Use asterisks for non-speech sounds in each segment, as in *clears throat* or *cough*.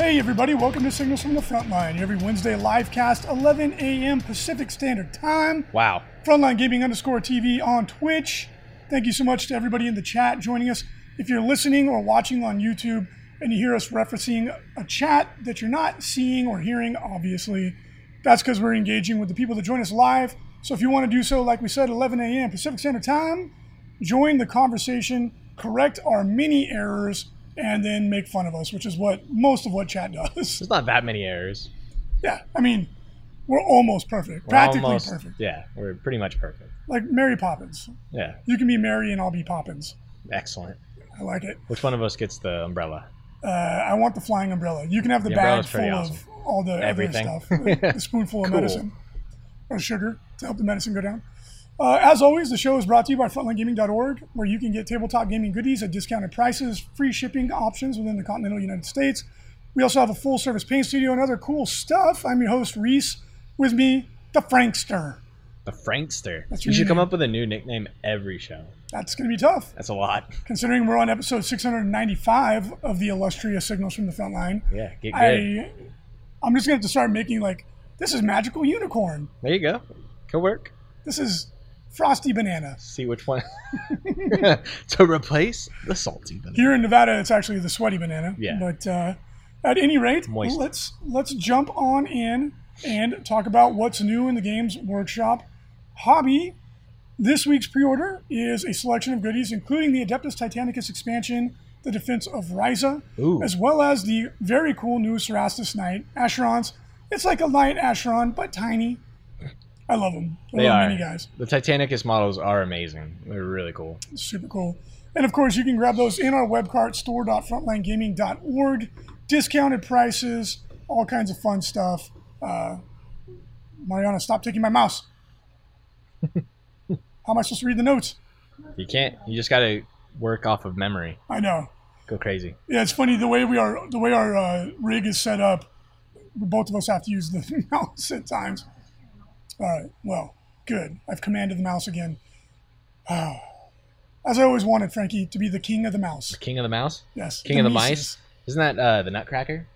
Hey everybody, welcome to Signals from the Frontline. Every Wednesday live cast, 11 a.m. Pacific Standard Time. Wow. Frontline Gaming underscore TV on Twitch. Thank you so much to everybody in the chat joining us. If you're listening or watching on YouTube and you hear us referencing a chat that you're not seeing or hearing, obviously, that's because we're engaging with the people that join us live. So if you want to do so, like we said, 11 a.m. Pacific Standard Time, join the conversation, correct our mini errors, and then make fun of us, which is what most of what chat does. There's not that many errors. Yeah, I mean, we're almost perfect, We're practically almost- perfect. Yeah, we're pretty much perfect. Like Mary Poppins. Yeah, You can be Mary and I'll be Poppins. excellent. I like it. Which one of us gets the umbrella? Uh, I want the flying umbrella. You can have the, The bag full pretty of all the Everything. other stuff, the, the *laughs* spoonful of Cool. medicine or sugar to help the medicine go down. Uh, as always, the show is brought to you by FrontlineGaming.org, where you can get tabletop gaming goodies at discounted prices, free shipping options within the continental United States. We also have a full-service paint studio and other cool stuff. I'm your host Reece. With me, the Frankster. The Frankster. That's you should come up with a new nickname every show. That's going to be tough, That's a lot. considering we're on episode 695 of the illustrious Signals from the Frontline. Yeah, get good. I, I'm just going to to start making like, this is magical unicorn. There you go. Could work. This is frosty banana. See which one *laughs* *laughs* to replace the salty banana. Here in Nevada, it's actually the sweaty banana. Yeah. But uh, at any rate, Moist. let's let's jump on in and talk about what's new in the Games Workshop hobby. This week's pre-order is a selection of goodies, including the Adeptus Titanicus expansion, the Defense of Ryza, Ooh. as well as the very cool new Cerastus Knight Acherons. It's like a light Acheron, but tiny. I love them. I They love are. mini guys. The Titanicus models are amazing. They're really cool. Super cool. And of course, you can grab those in our web cart, store.frontlinegaming.org. Discounted prices, all kinds of fun stuff. Uh, Mariana, stop taking my mouse. *laughs* How am I supposed to read the notes? You can't. You just got to work off of memory. I know. Go crazy. Yeah, it's funny the way we are, the way our uh, rig is set up. Both of us have to use the *laughs* mouse at times. All right. Well, good. I've commanded the mouse again. As I always wanted, Frankie, to be the king of the mouse. The king of the mouse. Yes. King of the mice. Isn't that uh, the Nutcracker?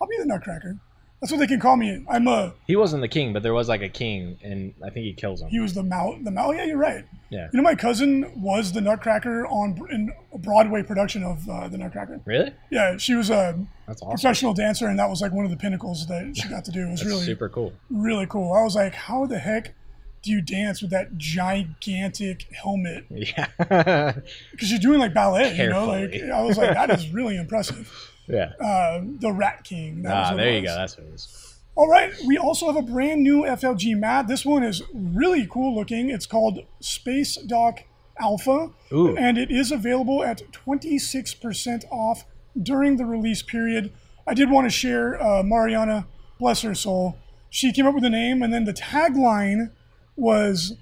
I'll be the Nutcracker. That's what they can call me. I'm a. He wasn't the king, but there was like a king, and I think he kills him. He was the mouse. The mouse. Yeah, you're right. Yeah. You know, my cousin was the Nutcracker on in a Broadway production of uh, the Nutcracker. Really? Yeah, she was a awesome. professional dancer, and that was like one of the pinnacles that she got to do. It was really, super cool. really cool. I was like, how the heck do you dance with that gigantic helmet? *laughs* Yeah. Because you're doing like ballet, you know. Like I was like, that is *laughs* really impressive. Yeah. Uh, the Rat King. That Ah, there you go. That's what it is. All right, we also have a brand new FLG mat. This one is really cool looking. It's called Space Dock Alpha, Ooh. and it is available at 26% off during the release period. I did want to share uh, Mariana, bless her soul. She came up with a name, and then the tagline was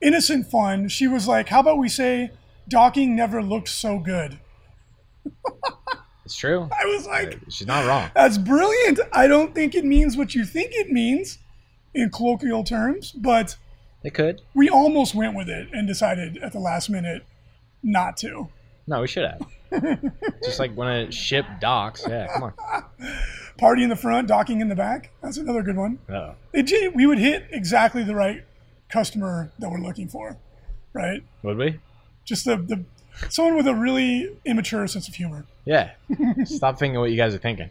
innocent fun. She was like, How about we say, docking never looked so good? *laughs* It's true. I was like, She's not wrong. That's brilliant. I don't think it means what you think it means in colloquial terms, but It could. we almost went with it and decided at the last minute not to. No, we should have. *laughs* Just like when a ship docks. Yeah, come on. *laughs* Party in the front, docking in the back. That's another good one. Uh-oh. It, we would hit exactly the right customer that we're looking for, right? Would we? Just the, the someone with a really immature sense of humor. Yeah. Stop thinking what you guys are thinking.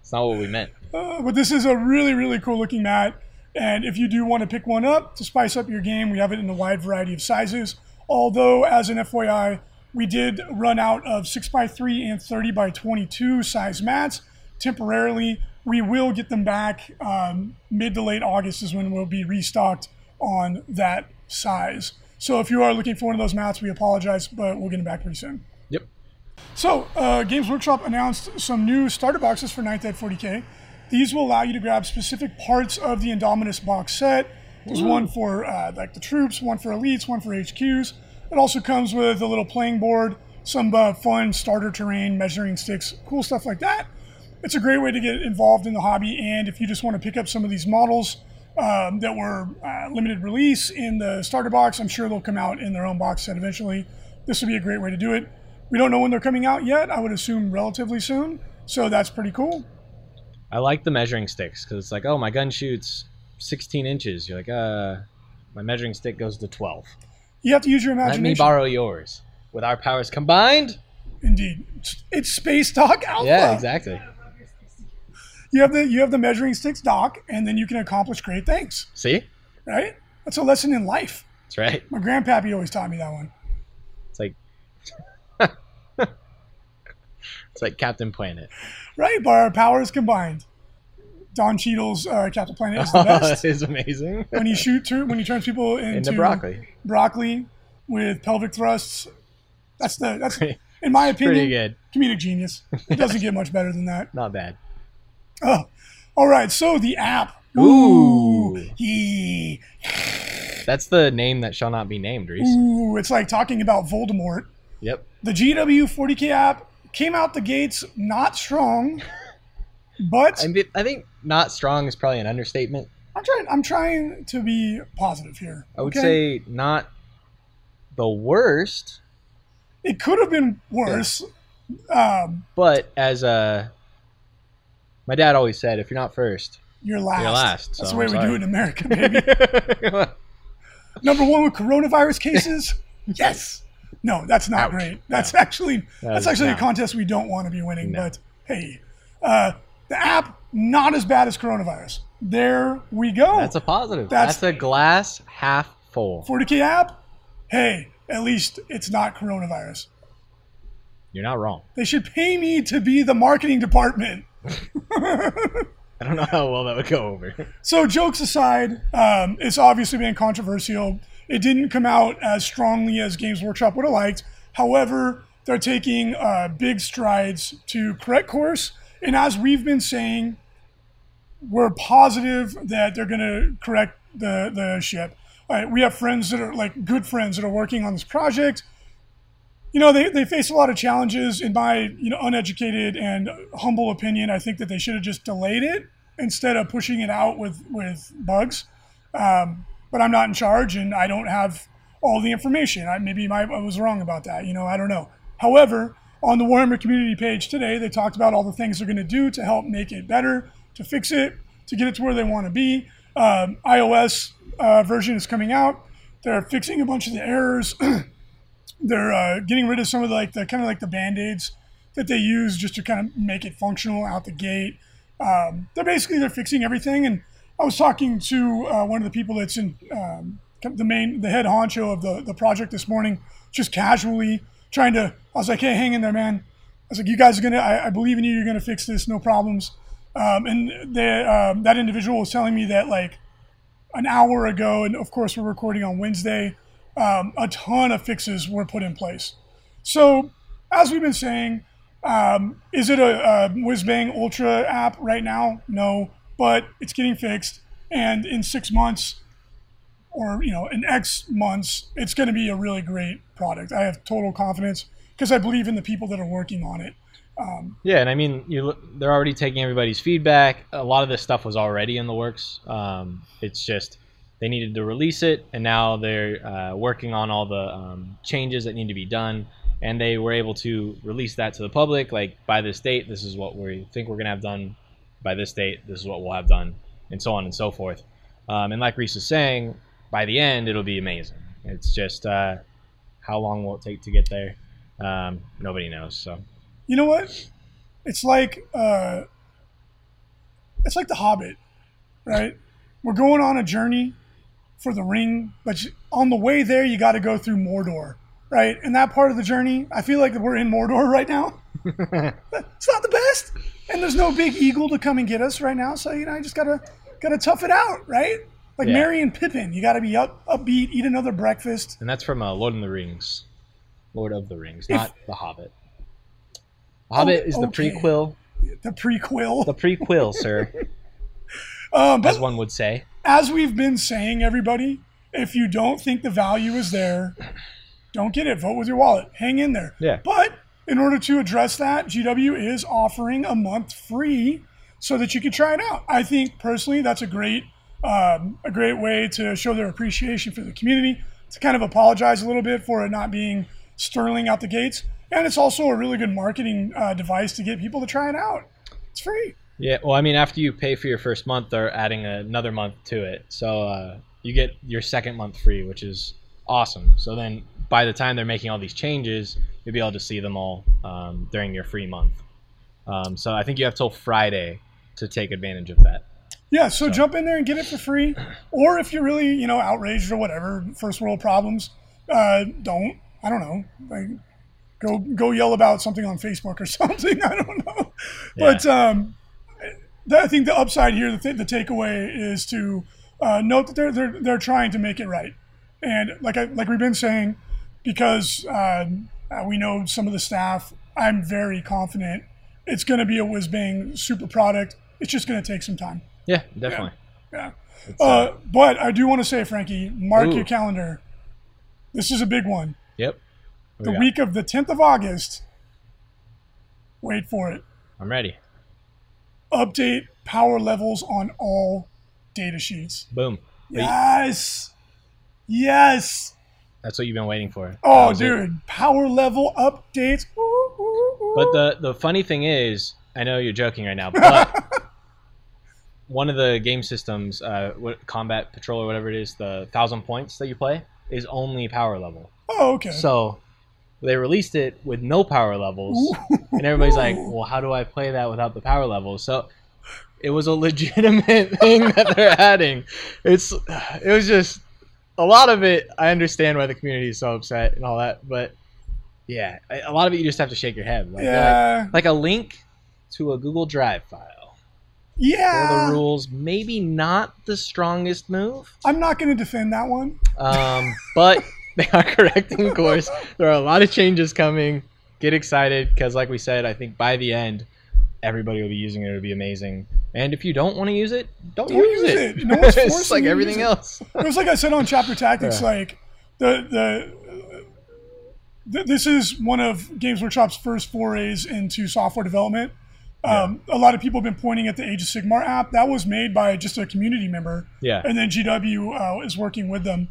It's not what we meant. Uh, but this is a really, really cool looking mat. And if you do want to pick one up to spice up your game, we have it in a wide variety of sizes. Although, as an FYI, we did run out of 6x3 and 30x22 size mats temporarily. We will get them back um, mid to late August, is when we'll be restocked on that size. So if you are looking for one of those mats, we apologize, but we'll get them back pretty soon. Yep. So, uh, Games Workshop announced some new starter boxes for 9th Ed 40K. These will allow you to grab specific parts of the Indominus box set There's one for uh, like the troops, one for elites, one for HQs. It also comes with a little playing board, some uh, fun starter terrain, measuring sticks, cool stuff like that. It's a great way to get involved in the hobby, and if you just want to pick up some of these models um, that were uh, limited release in the starter box, I'm sure they'll come out in their own box set eventually. This would be a great way to do it. We don't know when they're coming out yet. I would assume relatively soon, so that's pretty cool. I like the measuring sticks because it's like, oh, my gun shoots 16 inches. You're like, uh, my measuring stick goes to 12. You have to use your imagination. Let me borrow yours. With our powers combined. Indeed, It's- Space Dock Alpha. Yeah, exactly. You have the you have the measuring sticks doc, and then you can accomplish great things. See? Right? That's a lesson in life. That's right. My grandpappy always taught me that one. It's like. *laughs* it's like Captain Planet. Right, but our powers combined. Don Cheadle's uh, Captain Planet is the Oh, *laughs* best. that is amazing. when he shoot tur- when he turns people *laughs* into, Into broccoli. broccoli with pelvic thrusts. That's the that's in my opinion Pretty good. comedic genius. It doesn't get much better than that. Not bad. Oh, all right. So the app. Ooh. Yee. That's the name that shall not be named, Reece. Ooh, it's like talking about Voldemort. Yep. The GW 40K app came out the gates not strong, but I, mean, I think not strong is probably an understatement. I'm trying. I'm trying to be positive here. I would okay? say not the worst, it could have been worse. Um, but as uh, my dad always said, if you're not first, you're last. You're last, That's so the way I'm we do it in America, baby. *laughs* Number one with coronavirus cases. *laughs* yes. No, that's not Ouch. great. That's actually that's is actually a contest we don't want to be winning. No. But hey, uh, the app not as bad as coronavirus. There we go. that's a positive. That's- That's, a glass half full. 40k app. Hey, at least it's not coronavirus. You're not wrong. They should pay me to be the marketing department. *laughs* I don't know how well that would go over. So jokes aside, um, it's obviously been controversial. It didn't come out as strongly as Games Workshop would have liked. However, they're taking uh, big strides to correct course. And as we've been saying, we're positive that they're going to correct the, the ship. We have friends that are like good friends that are working on this project. You know, they, they face a lot of challenges. In my you know uneducated and humble opinion, I think that they should have just delayed it instead of pushing it out with with bugs. Um, but I'm not in charge, and I don't have all the information. I, maybe my, I was wrong about that. You know, I don't know. However, on the Warhammer community page today, they talked about all the things they're going to do to help make it better, to fix it, to get it to where they want to be. Um, iOS uh, version is coming out. They're fixing a bunch of the errors. *clears throat* they're uh, getting rid of some of the, like the kind of like the band-aids that they use just to kind of make it functional out the gate. Um, they're basically they're fixing everything. And I was talking to uh, one of the people that's in um, the main the head honcho of the the project this morning, just casually trying to. I was like, hey, hang in there, man. I was like, you guys are gonna. I, I believe in you. You're gonna fix this, no problems. Um, and the, um, that individual was telling me that like an hour ago, and of course we're recording on Wednesday, um, a ton of fixes were put in place. So, as we've been saying, um, is it a, a Ultra app right now? No, but it's getting fixed, and in six months, or you know, in X months, it's going to be a really great product. I have total confidence because I believe in the people that are working on it. Yeah, and I mean, you they're already taking everybody's feedback. A lot of this stuff was already in the works. Um, it's just they needed to release it, and now they're uh, working on all the um, changes that need to be done. And they were able to release that to the public. Like by this date, this is what we think we're gonna have done. By this date, this is what we'll have done, and so on and so forth. Um, and like Reece was saying, by the end, it'll be amazing. It's just uh, how long will it take to get there? Um, nobody knows. So You know what? It's like uh, it's like The Hobbit, right? We're going on a journey for the ring, but you- on the way there, you got to go through Mordor, right? And that part of the journey, I feel like we're in Mordor *laughs* right now. *laughs* it's not the best, and there's no big eagle to come and get us right now. So you know, I just gotta gotta tough it out, right? Like Yeah. Merry and Pippin, you got to be up, upbeat, eat another breakfast. And that's from uh, Lord of the Rings. Lord of the Rings, If- not The Hobbit. The Hobbit is the okay. prequel. The prequel, The prequel, sir, um, *laughs* but as one would say. As we've been saying, everybody, if you don't think the value is there, don't get it. Vote with your wallet. Hang in there. Yeah. But in order to address that, GW is offering a month free so that you can try it out. I think personally that's a great um, a great way to show their appreciation for the community, to kind of apologize a little bit for it not being sterling out the gates, and it's also a really good marketing uh, device to get people to try it out. It's free. Yeah, well, I mean, after you pay for your first month, they're adding another month to it, so uh, you get your second month free, which is awesome. So then, by the time they're making all these changes, you'll be able to see them all um, during your free month. Um, so I think you have till Friday to take advantage of that. Yeah, so, jump in there and get it for free. *clears throat* Or if you're really, you know, outraged or whatever, first world problems, uh, don't. I don't know. Like, go go yell about something on Facebook or *laughs* something. I don't know. But um, I think the upside here, the, th- the takeaway is to uh, note that they're, they're they're trying to make it right. And like I, like we've been saying, because uh, uh, we know some of the staff, I'm very confident it's going to be a whiz bang super product. It's just going to take some time. Yeah, definitely. Yeah. Uh, but I do want to say, Frankie, mark Ooh. your calendar. This is a big one. Yep. What The we week of the 10th of August. Wait for it. I'm ready. Update power levels on all data sheets. Boom. Yes. Yes. That's what you've been waiting for. Oh, was it. dude. Power level updates. Ooh, ooh, ooh. But the the funny thing is, I know you're joking right now, but *laughs* one of the game systems, uh, what Combat Patrol or whatever it is, the thousand points that you play is only power level. oh, okay. So they released it with no power levels, and everybody's like, "Well, how do I play that without the power levels?" So it was a legitimate *laughs* thing that they're adding. It's it was just a lot of it. I understand why the community is so upset and all that, but yeah, a lot of it you just have to shake your head. Like, yeah. like a link to a Google Drive file for yeah. the rules. Maybe not the strongest move, I'm not going to defend that one. um, but they are correcting course. There are a lot of changes coming. Get excited because, like we said, I think by the end, everybody will be using it. It'll be amazing. And if you don't want to use it, don't, Don't use, use it. it. No one's *laughs* it's like everything it. else. it was like I said on Chapter Tactics, Yeah. like the the th- this is one of Games Workshop's first forays into software development. Um, A lot of people have been pointing at the Age of Sigmar app. That was made by just a community member, Yeah. and then GW uh, is working with them.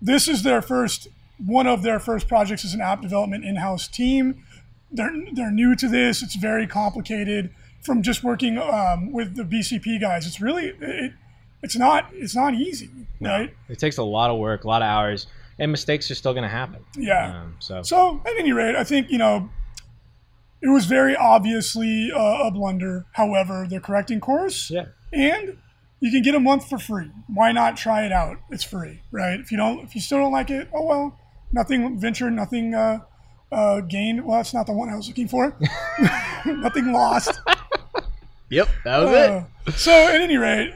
This is their first one of their first projects as an app development in-house team. They're they're new to this. It's very complicated. From just working um, with the BCP guys, it's really it, it's not it's not easy, right? It takes a lot of work, a lot of hours, and mistakes are still going to happen. Yeah. Um, so So at any rate, I think you know it was very obviously uh, a blunder. However, they're correcting course, yeah, and you can get a month for free. Why not try it out? It's free, right? If you don't, if you still don't like it, oh well. Nothing ventured, nothing uh, uh, gained. Well, that's not the one I was looking for. *laughs* *laughs* nothing lost. yep, that was Uh, it. so at any rate,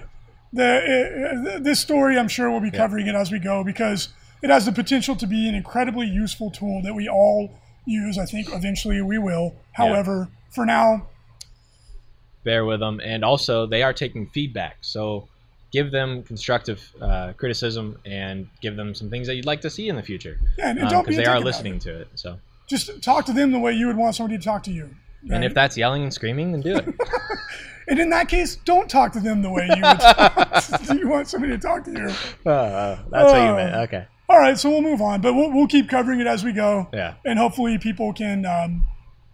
the uh, this story I'm sure we'll be covering it as we go because it has the potential to be an incredibly useful tool that we all use. I think eventually we will. However, for now, bear with them and also they are taking feedback so give them constructive uh, criticism and give them some things that you'd like to see in the future yeah, and don't be because they are listening it. to it so Just talk to them the way you would want somebody to talk to you. and if that's yelling and screaming then do it *laughs* and in that case, don't talk to them the way you would *laughs* you want somebody to talk to you. *laughs* Uh, that's what you Oh. meant okay All right, so we'll move on, but we'll, we'll keep covering it as we go, yeah and hopefully people can um,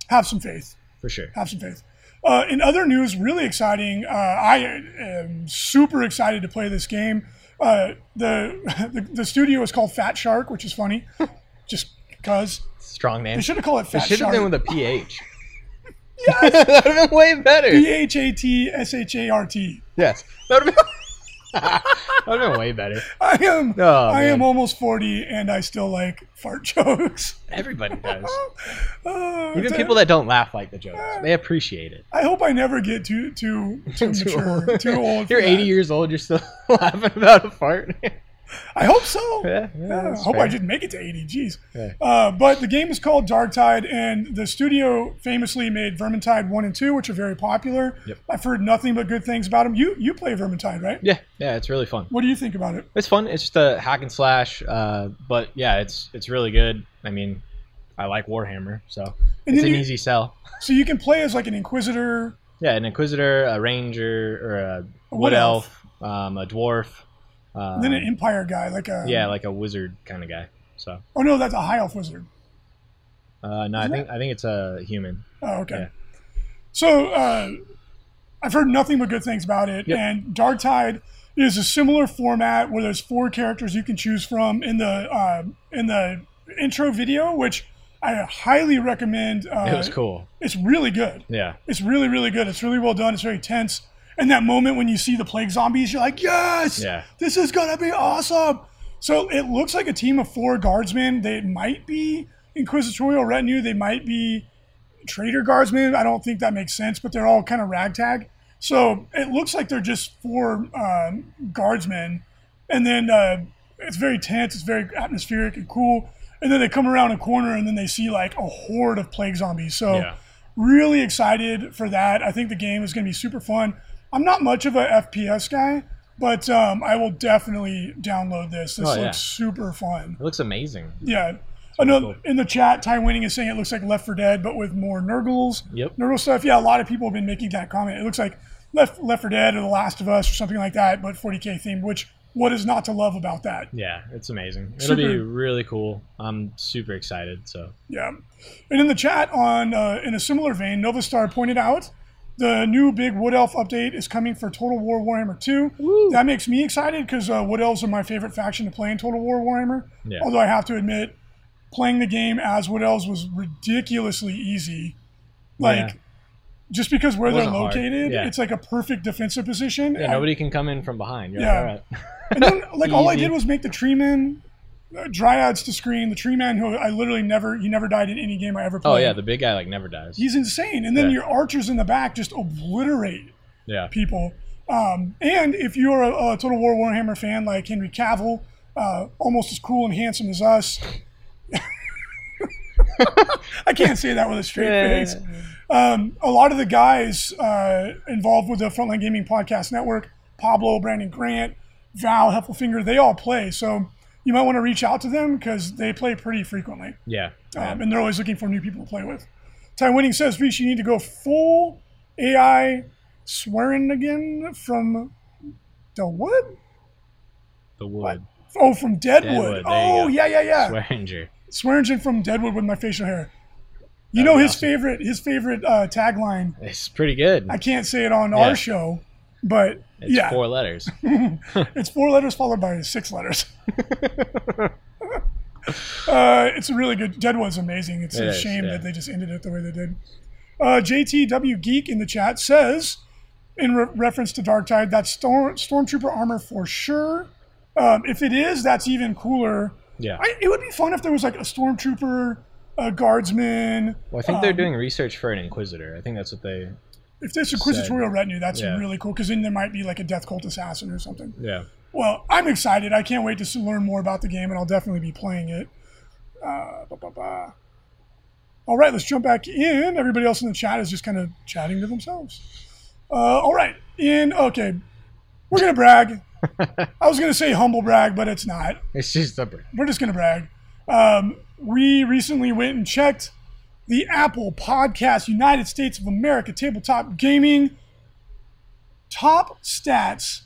have some faith. for sure have some faith. Uh, in other news, really exciting. Uh, I am super excited to play this game. Uh, the, *laughs* the the studio is called Fat Shark, which is funny, *laughs* just because strong name they should have called it it Fat should have been with a ph *laughs* yes, that would have been way better. P H A T S H A R T. yes. That would have been have been way better I am Oh, I am almost forty, and I still like fart *laughs* jokes. everybody does Uh, *laughs* even people that don't laugh like the jokes they appreciate it I hope I never get too too *laughs* too, Too mature, old. too old. You're 80 that. years old. You're still laughing about a fart. I hope so. *laughs* Yeah, yeah, I hope I didn't make it to 80. Jeez. Yeah. Uh, but the game is called Darktide, and the studio famously made Vermintide 1 and 2, which are very popular. Yep. I've heard nothing but good things about them. You you play Vermintide, right? Yeah, yeah, it's really fun. What do you think about it? It's fun. It's just a hack and slash, uh, but yeah, it's it's really good. I mean, I like Warhammer, so And it's an you- easy sell. *laughs* So you can play as like an Inquisitor. Yeah, an inquisitor, a ranger, or a, A wood wood elf, um, a dwarf. Um, then an Empire guy, like a yeah, like a wizard kind of guy. So Oh no, that's a High Elf wizard. uh, no, I Isn't think I think it's a human. Oh, okay. Yeah. So uh, I've heard nothing but good things about it. Yep. And Darktide is a similar format where there's four characters you can choose from in the uh, in the intro video, which I highly recommend. Uh, It was cool. It's really good. Yeah, It's really really good. It's really well done. It's very tense. And that moment when you see the plague zombies, you're like, yes, Yeah. this is gonna be awesome. So it looks like a team of four guardsmen. They might be inquisitorial retinue. They might be traitor guardsmen. I don't think that makes sense, but they're all kind of ragtag. So it looks like they're just four um, guardsmen, and then uh, it's very tense. It's very atmospheric and cool. And then they come around a corner, and then they see like a horde of plague zombies. So Yeah. really excited for that. I think the game is going to be super fun. I'm not much of a FPS guy, but um, I will definitely download this. This Oh, looks yeah. super fun. it looks amazing. Yeah. I know cool. in the chat, Ty Winning is saying it looks like Left 4 Dead, but with more Nurgles. Yep. Nurgle stuff. Yeah, a lot of people have been making that comment. It looks like Left Left 4 Dead or The Last of Us or something like that, but 40k themed. Which what is not to love about that? Yeah, it's amazing. It'll be Super- really cool. I'm super excited. So Yeah. And in the chat, on uh, in a similar vein, Nova Star pointed out the new big Wood Elf update is coming for Total War Warhammer 2. That makes me excited because uh, Wood Elves are my favorite faction to play in Total War Warhammer. Yeah. Although I have to admit, playing the game as Wood Elves was ridiculously easy. Like, Yeah. just because where they're located, Yeah. it's like a perfect defensive position. yeah, And- nobody can come in from behind. You're Yeah. like, all right. and then, like, *laughs* all I did was make the tree man. Uh, dryads to screen the tree man who I literally never he never died in any game I ever played. Oh yeah, the big guy like never dies. He's insane. And then Yeah. your archers in the back just obliterate Yeah. people. Um, and if you're a, a Total War Warhammer fan like Henry Cavill, uh, almost as cool and handsome as us. *laughs* I can't say that with a straight face. Um, a lot of the guys uh, involved with the Frontline Gaming Podcast Network, Pablo, Brandon Grant, Val, Heffelfinger, they all play. So you might want to reach out to them because they play pretty frequently. Yeah. Um, and they're always looking for new people to play with. Ty Winning says, Reach, you need to go full AI swearing again from the what? the wood. Oh, from Deadwood. Deadwood, oh, yeah, yeah, yeah. Swearinger. Swearengen from Deadwood with my facial hair. You know his awesome. favorite his favorite uh, tagline. It's pretty good. I can't say it on Yeah. our show, but It's yeah, four letters. *laughs* it's four letters followed by six letters. *laughs* uh, it's a really good. Deadwood's amazing. It's It a is, shame yeah. that they just ended it the way they did. Uh, JTW Geek in the chat says, in re- reference to Darktide, that's Storm Stormtrooper armor for sure. Um, if it is, that's even cooler. Yeah. I, it would be fun if there was like a Stormtrooper, a Guardsman. Well, I think they're um, doing research for an Inquisitor. I think that's what they. If there's Inquisitorial retinue, that's Yeah. really cool because then there might be like a Death Cult assassin or something. Yeah. Well, I'm excited. I can't wait to learn more about the game, and I'll definitely be playing it. Uh, ba, ba, ba. All right, let's jump back in. Everybody else in the chat is just kind of chatting to themselves. Uh, all right, in okay, we're gonna brag. *laughs* I was gonna say humble brag, but it's not. It's just a. brag. We're just gonna brag. Um, we recently went and checked the Apple Podcast United States of America Tabletop Gaming top stats.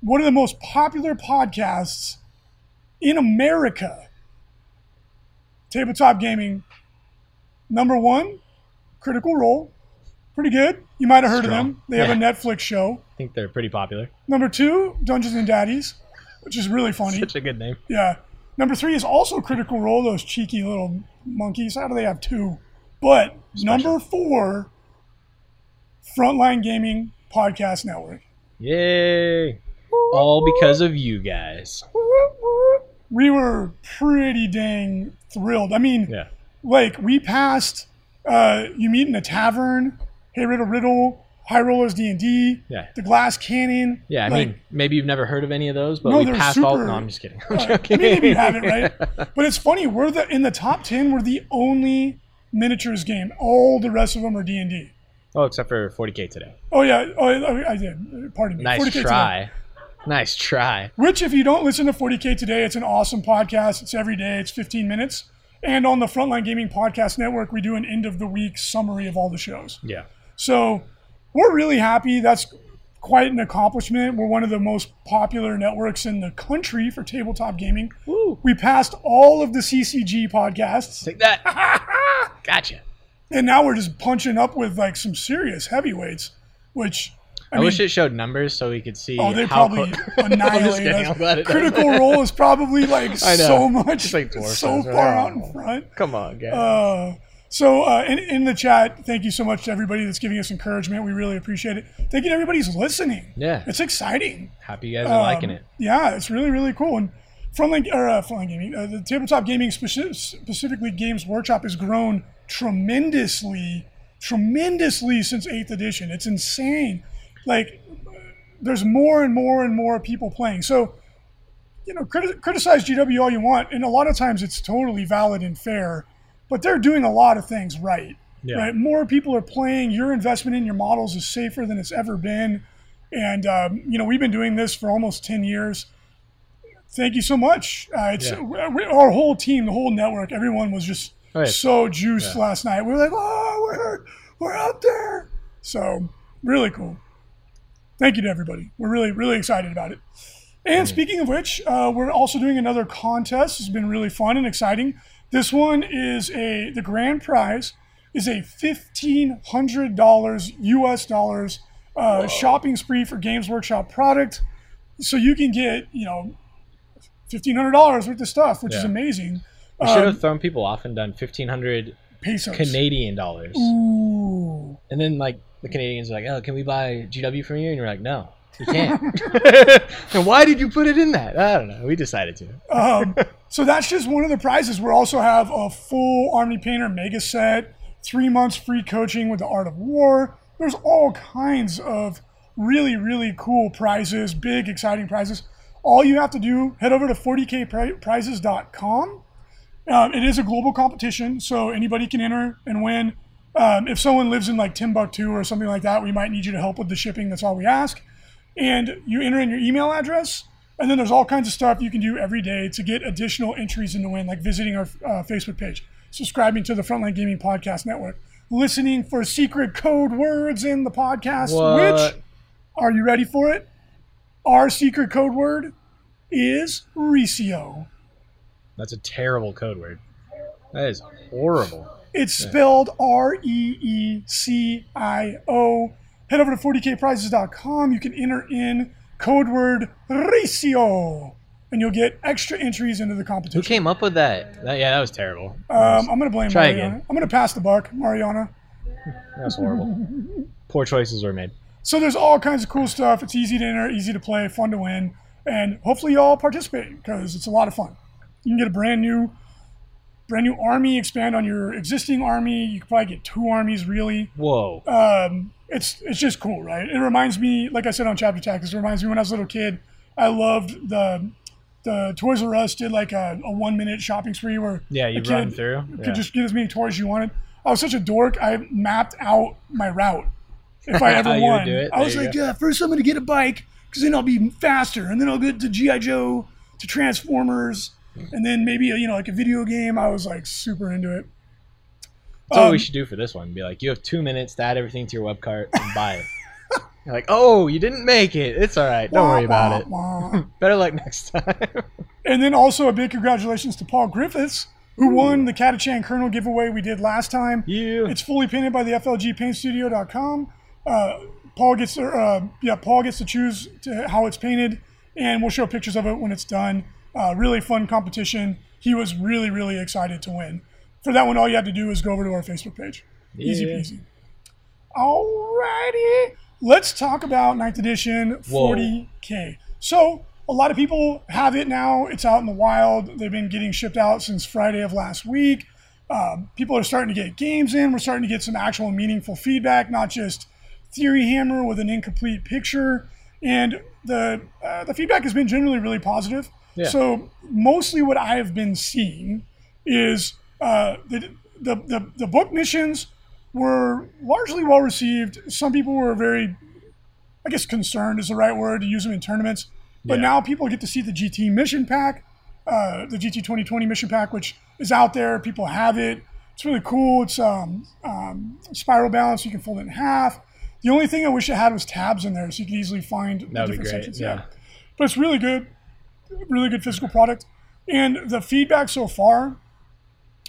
One of the most popular podcasts in America. Tabletop Gaming. Number one, Critical Role. Pretty good. You might have heard Strong. of them. They have a Netflix show. I think they're pretty popular. Number two, Dungeons and Daddies, which is really funny. Such a good name. Yeah. Number three is also Critical Role, those cheeky little monkeys. How do they have two? But number four, Frontline Gaming Podcast Network. Yay! All because of you guys. We were pretty dang thrilled. I mean, Yeah. like, we passed uh, You Meet in a Tavern, Hey Riddle Riddle, High Rollers D and D, Yeah. the Glass Cannon. Yeah, I like, mean, maybe you've never heard of any of those, but No, we they're passed all. super- No, I'm just kidding. *laughs* I'm uh, joking. maybe you haven't, right? *laughs* But it's funny. We're the in the top ten. We're the only miniatures game. All the rest of them are D and D. oh, except for 40k today. Oh yeah, oh, I I did. Pardon me. Nice 40K today. try. Nice try. Which, if you don't listen to 40K today, it's an awesome podcast. It's every day. It's 15 minutes. And on the Frontline Gaming Podcast Network, we do an end of the week summary of all the shows. Yeah. So we're really happy. That's quite an accomplishment. We're one of the most popular networks in the country for tabletop gaming. Woo. We passed all of the CCG podcasts, Take that. *laughs* gotcha. and now we're just punching up with like some serious heavyweights, which I, wish it showed numbers so we could see. Oh, they probably clo- *laughs* *laughs* annihilate kidding. I'm glad us. Critical Role is probably like so much, like so right? far out in front. Come on, guys. Uh, so uh, in, in the chat, thank you so much to everybody that's giving us encouragement. We really appreciate it. Thank you to everybody who's listening. yeah. It's exciting. Happy you guys are liking Um, it. Yeah, it's really really cool. And Frontline or uh, Frontline Gaming, uh, the tabletop gaming speci- specifically Games Workshop has grown tremendously, tremendously since Eighth Edition. It's insane. Like there's more and more and more people playing. So you know, criti- criticize GW all you want, and a lot of times it's totally valid and fair. But they're doing a lot of things right. Yeah. Right. More people are playing. Your investment in your models is safer than it's ever been. And um, you know, we've been doing this for almost ten years. Thank you so much. Uh, it's Yeah. we- our whole team, the whole network, everyone was just Oh, yeah. so juiced Yeah. last night. We were like, oh, we're we're out there. So really cool. Thank you to everybody. We're really really excited about it. And speaking of which, uh, we're also doing another contest. It's been really fun and exciting. This one is a the grand prize is a fifteen hundred dollars U.S. dollars uh, shopping spree for Games Workshop product. So you can get you know fifteen hundred dollars worth of stuff, which is amazing. We should Um, have thrown people off and done 1,500 pesos. Canadian dollars. Ooh. And then, like, the Canadians are like, oh, can we buy GW from you? And you're like, no, you can't. *laughs* *laughs* and why did you put it in that? I don't know. We decided to. Um, *laughs* so that's just one of the prizes. We also have a full Army Painter mega set, three months free coaching with the Art of War. There's all kinds of really, really cool prizes, big, exciting prizes. All you have to do, head over to 40kprizes.com. Um, it is a global competition, so anybody can enter and win. Um, if someone lives in like Timbuktu or something like that, we might need you to help with the shipping. That's all we ask. And you enter in your email address, and then there's all kinds of stuff you can do every day to get additional entries in the win, like visiting our uh, Facebook page, subscribing to the Frontline Gaming Podcast Network, listening for secret code words in the podcast. Which, are you ready for it? Our secret code word is Reecio. That's a terrible code word. That is horrible. It's spelled R E E C I O. Head over to 40kprizes.com. You can enter in code word Reecio, and you'll get extra entries into the competition. Who came up with that? that yeah, that was terrible. Um, I'm going to blame Try Mariana. again. I'm going to pass the buck, Mariana. *laughs* That was horrible. Poor choices were made. So there's all kinds of cool stuff. It's easy to enter, easy to play, fun to win, and hopefully y'all participate because it's a lot of fun. You can get a brand new, brand new army, expand on your existing army. You can probably get two armies really. Whoa. um, it's it's just cool, right? It reminds me, like I said on Chapter Tactics, it reminds me when I was a little kid. I loved the the Toys R Us did like a, a one minute shopping spree where Yeah, you run through. could Yeah. just get as many toys as you wanted. I was such a dork. I mapped out my route if I *laughs* ever won. do it? I was like, go. yeah, first I'm gonna get a bike because then I'll be faster, and then I'll get to GI Joe, to Transformers, and then maybe you know like a video game. I was like super into it. That's what we Um, should do for this one. Be like, you have two minutes to add everything to your web cart and buy it. *laughs* You're like, oh, you didn't make it. It's all right. Don't worry about it. Wah, *laughs* wah. Better luck next time. *laughs* And then also a big congratulations to Paul Griffiths, who won the Catachan Colonel giveaway we did last time. you. It's fully painted by the FLGPaintStudio.com. Uh, Paul gets to, uh, yeah, Paul gets to choose to, how it's painted, and we'll show pictures of it when it's done. Uh, really fun competition. He was really, really excited to win. For that one, all you have to do is go over to our Facebook page. Easy Yeah. peasy. Alrighty, let's talk about 9th edition 40k. So a lot of people have it now. It's out in the wild. They've been getting shipped out since Friday of last week. Um, people are starting to get games in. We're starting to get some actual meaningful feedback, not just theory hammer with an incomplete picture, and the uh, the feedback has been generally really positive. Yeah. So mostly what I have been seeing is uh, the, the the the book missions were largely well received. Some people were very, I guess, concerned is the right word to use them in tournaments. But Yeah. now people get to see the GT mission pack, uh, the GT 2020 mission pack, which is out there. People have it. It's really cool. It's um, um, spiral balance. You can fold it in half. The only thing I wish it had was tabs in there, so you could easily find the That'd be different great, sections. yeah. but it's really good, really good physical product. And the feedback so far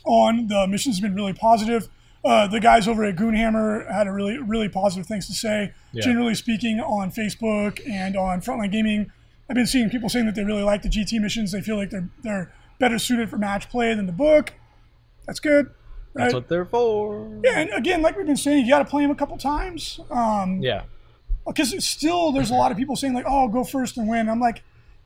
on the missions been really positive. Uh, the guys over at Goonhammer had a really, really positive things to say. Yeah. Generally speaking, on Facebook and on Frontline Gaming, I've been seeing people saying that they really like the GT missions. They feel like they're they're better suited for match play than the book. That's good. Right? That's what they're for. yeah, and again, like we've been saying, you got to play them a couple times. Um, Yeah. because still there's a lot of people saying like, "Oh, go first and win." I'm like,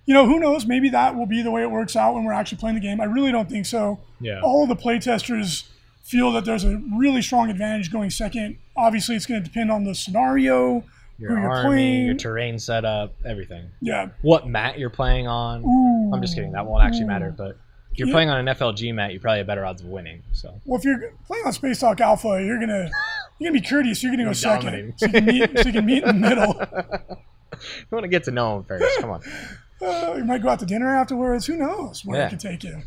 you know, who knows? Maybe that will be the way it works out when we're actually playing the game. I really don't think so. Yeah. All the playtesters feel that there's a really strong advantage going second. Obviously, it's going to depend on the scenario, Your who you're army, playing. your terrain setup, everything. yeah. What mat you're playing on. Ooh. I'm just kidding. That won't actually matter. But if you're Yeah. playing on an FLG mat, you probably have better odds of winning. So Well, if you're playing on Space Dock Alpha, you're gonna you're gonna be courteous. You're gonna go second, so you, can meet, so you can meet in the middle. *laughs* you want to get to know him first. Come on. *laughs* Uh, you might go out to dinner afterwards. Who knows where Yeah. it could take you?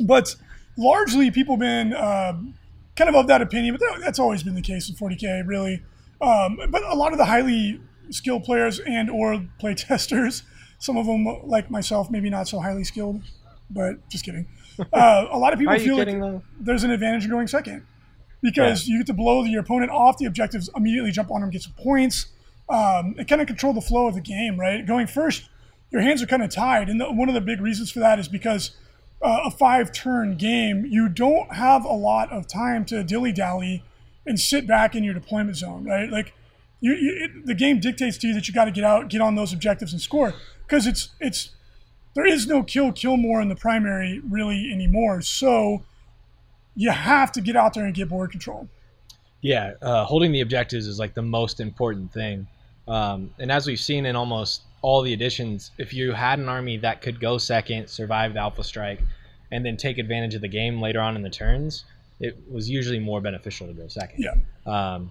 But largely, people have been um, kind of of that opinion. But that's always been the case in 40k, really. Um, but a lot of the highly skilled players and or play *laughs* testers, some of them like myself, maybe not so highly skilled, but just kidding. *laughs* Uh, a lot of people feel kidding like though? there's an advantage in going second because you get to blow your opponent off the objectives, immediately jump on them, get some points, um, and kind of control the flow of the game. Right, going first, your hands are kind of tied, and the, one of the big reasons for that is because uh, a five-turn game, you don't have a lot of time to dilly-dally and sit back in your deployment zone. Right, like you, you it, the game dictates to you that you got to get out, get on those objectives, and score because it's it's there is no kill kill more in the primary really anymore. So you have to get out there and get board control. Yeah, uh, holding the objectives is like the most important thing. Um, and as we've seen in almost all the additions. if you had an army that could go second, survive the Alpha Strike, and then take advantage of the game later on in the turns, it was usually more beneficial to go second. Yeah. Um,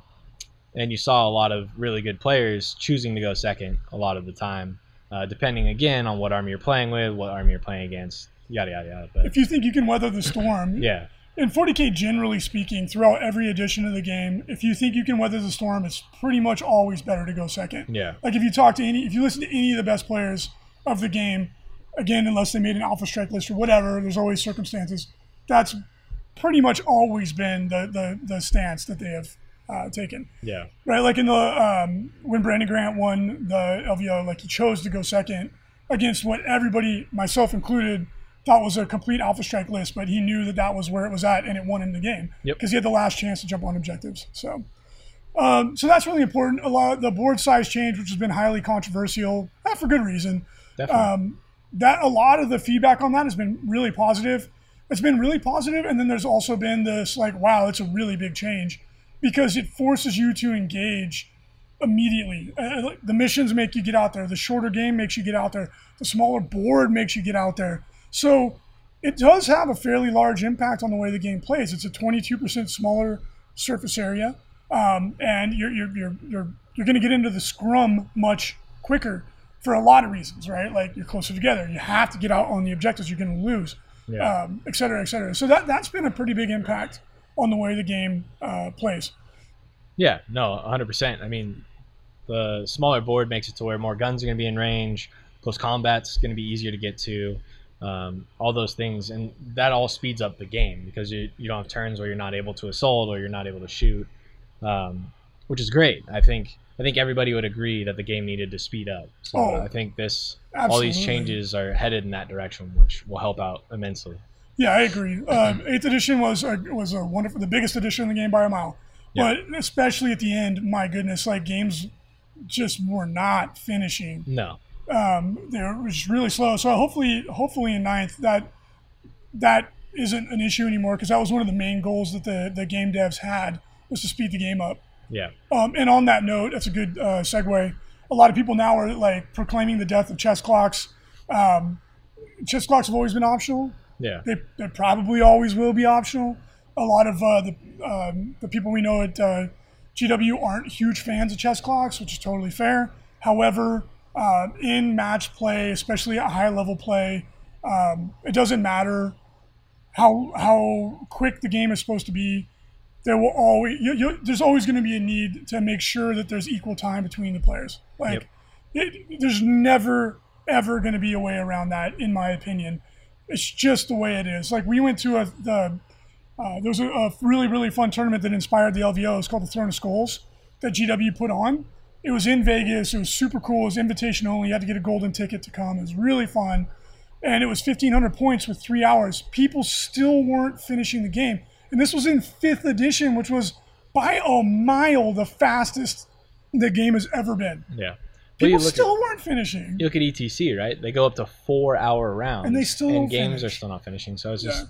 and you saw a lot of really good players choosing to go second a lot of the time, uh, depending again on what army you're playing with, what army you're playing against, yada yada yada. But If you think you can weather the storm, yeah, in 40k generally speaking, throughout every edition of the game, if you think you can weather the storm, it's pretty much always better to go second. yeah, Like if you talk to any, if you listen to any of the best players of the game, again, unless they made an alpha strike list or whatever, there's always circumstances. That's pretty much always been the the, the stance that they have uh, taken. yeah, right? Like in the um, when Brandon Grant won the LVO, like he chose to go second against what everybody, myself included, thought was a complete alpha strike list, but he knew that that was where it was at, and it won him the game Yep. because he had the last chance to jump on objectives. So. Um, so that's really important. A lot of the board size change, which has been highly controversial, not for good reason. Um, that a lot of the feedback on that has been really positive. It's been really positive, and then there's also been this like, wow, it's a really big change because it forces you to engage immediately. Uh, the missions make you get out there. The shorter game makes you get out there. The smaller board makes you get out there. So it does have a fairly large impact on the way the game plays. It's a 22% smaller surface area, um, and you're you're you're you're, you're going to get into the scrum much quicker for a lot of reasons, right? Like you're closer together. You have to get out on the objectives. You're going to lose, Yeah. um, et cetera, et cetera. So that that's been a pretty big impact on the way the game uh, plays. Yeah, no, 100%. I mean, the smaller board makes it to where more guns are going to be in range, close combat's going to be easier to get to, um, all those things. And that all speeds up the game because you, you don't have turns where you're not able to assault or you're not able to shoot, um, which is great. I think I think everybody would agree that the game needed to speed up. So Oh, I think this all these changes are headed in that direction, which will help out immensely. Yeah, I agree. Um, eighth edition was a, was a wonderful, the biggest edition in the game by a mile. Yeah. But especially at the end, my goodness, like games just were not finishing. No. Um, they were just really slow. So hopefully, hopefully in ninth that that isn't an issue anymore because that was one of the main goals that the the game devs had was to speed the game up. Yeah. Um, and on that note, that's a good uh, segue. A lot of people now are like proclaiming the death of chess clocks. Um, chess clocks have always been optional. Yeah. They, they probably always will be optional. A lot of uh, the um, the people we know at uh, GW aren't huge fans of chess clocks, which is totally fair. However, uh, in match play, especially at high level play, um, it doesn't matter how how quick the game is supposed to be. There will always you, you, there's always going to be a need to make sure that there's equal time between the players. Like, it, there's never ever going to be a way around that, in my opinion. It's just the way it is. Like we went to a the uh, there was a, a really really fun tournament that inspired the LVO. It's called the Throne of Skulls that GW put on. It was in Vegas. It was super cool. It was invitation only. You had to get a golden ticket to come. It was really fun and it was 1500 points with three hours people still weren't finishing the game and this was in fifth edition which was by a mile the fastest the game has ever been Yeah. People still at, weren't finishing you look at ETC, right? They go up to four hour rounds, And they still and games finish. are still not finishing. So I it's just,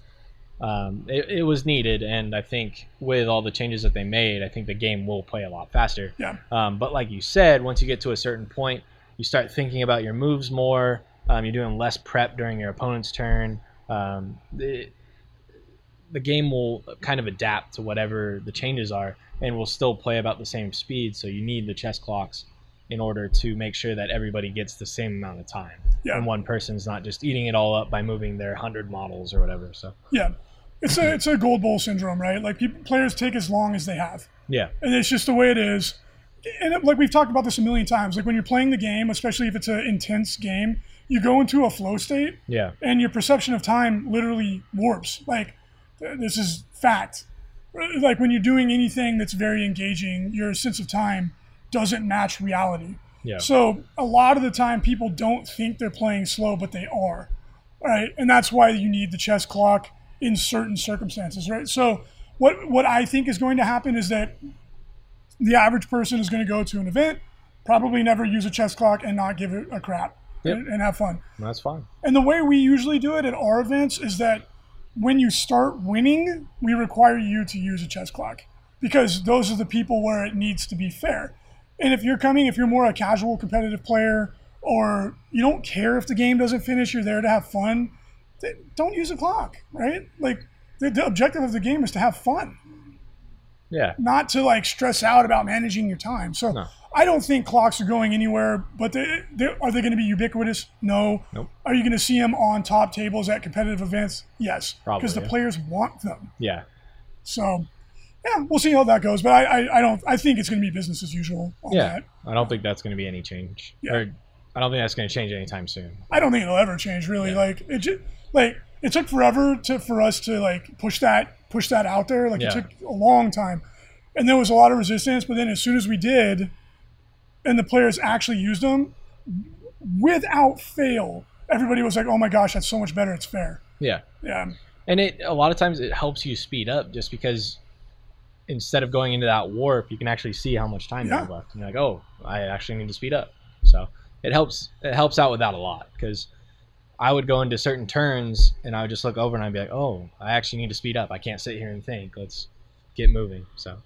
um, it, it was needed, and I think with all the changes that they made, I think the game will play a lot faster. yeah Um, but like you said, once you get to a certain point, you start thinking about your moves more. Um, you're doing less prep during your opponent's turn. Um, the, the game will kind of adapt to whatever the changes are and will still play about the same speed. So you need the chess clocks in order to make sure that everybody gets the same amount of time. Yeah. And one person's not just eating it all up by moving their 100 models or whatever. So, yeah it's a it's a gold bowl syndrome right like people, players take as long as they have yeah. and it's just the way it is. And it- like we've talked about this a million times, like when you're playing the game, especially if it's an intense game, you go into a flow state, Yeah. and your perception of time literally warps. Like th- this is fact. Like when you're doing anything that's very engaging, your sense of time doesn't match reality. Yeah. So a lot of the time, people don't think they're playing slow, but they are, right? And that's why you need the chess clock in certain circumstances, right? So what what I think is going to happen is that the average person is going to go to an event, probably never use a chess clock, and not give it a crap, Yep. and, and have fun. That's fine. And the way we usually do it at our events is that when you start winning, we require you to use a chess clock because those are the people where it needs to be fair. And if you're coming, if you're more a casual competitive player or you don't care if the game doesn't finish, you're there to have fun, don't use a clock, right? Like the, the objective of the game is to have fun Yeah. not to like stress out about managing your time. So No. I don't think clocks are going anywhere. But they, they, are they going to be ubiquitous? No. Nope. Are you going to see them on top tables at competitive events? Yes, Probably, because the yeah. players want them. Yeah. So yeah, we'll see how that goes. But I, I, I don't. I think it's going to be business as usual. On Yeah. that. I don't think that's going to be any change. Yeah. Or I don't think that's going to change anytime soon. I don't think it'll ever change. Really, like it. Just, like it took forever to for us to like push that push that out there. Like Yeah. it took a long time, and there was a lot of resistance. But then as soon as we did, and the players actually used them, without fail, everybody was like, "Oh my gosh, that's so much better. It's fair." Yeah. Yeah, And it a lot of times it helps you speed up just because instead of going into that warp, you can actually see how much time you have left. And you're like, oh, I actually need to speed up. So it helps. It helps out with that a lot because I would go into certain turns and I would just look over and I'd be like, oh, I actually need to speed up. I can't sit here and think. Let's get moving. So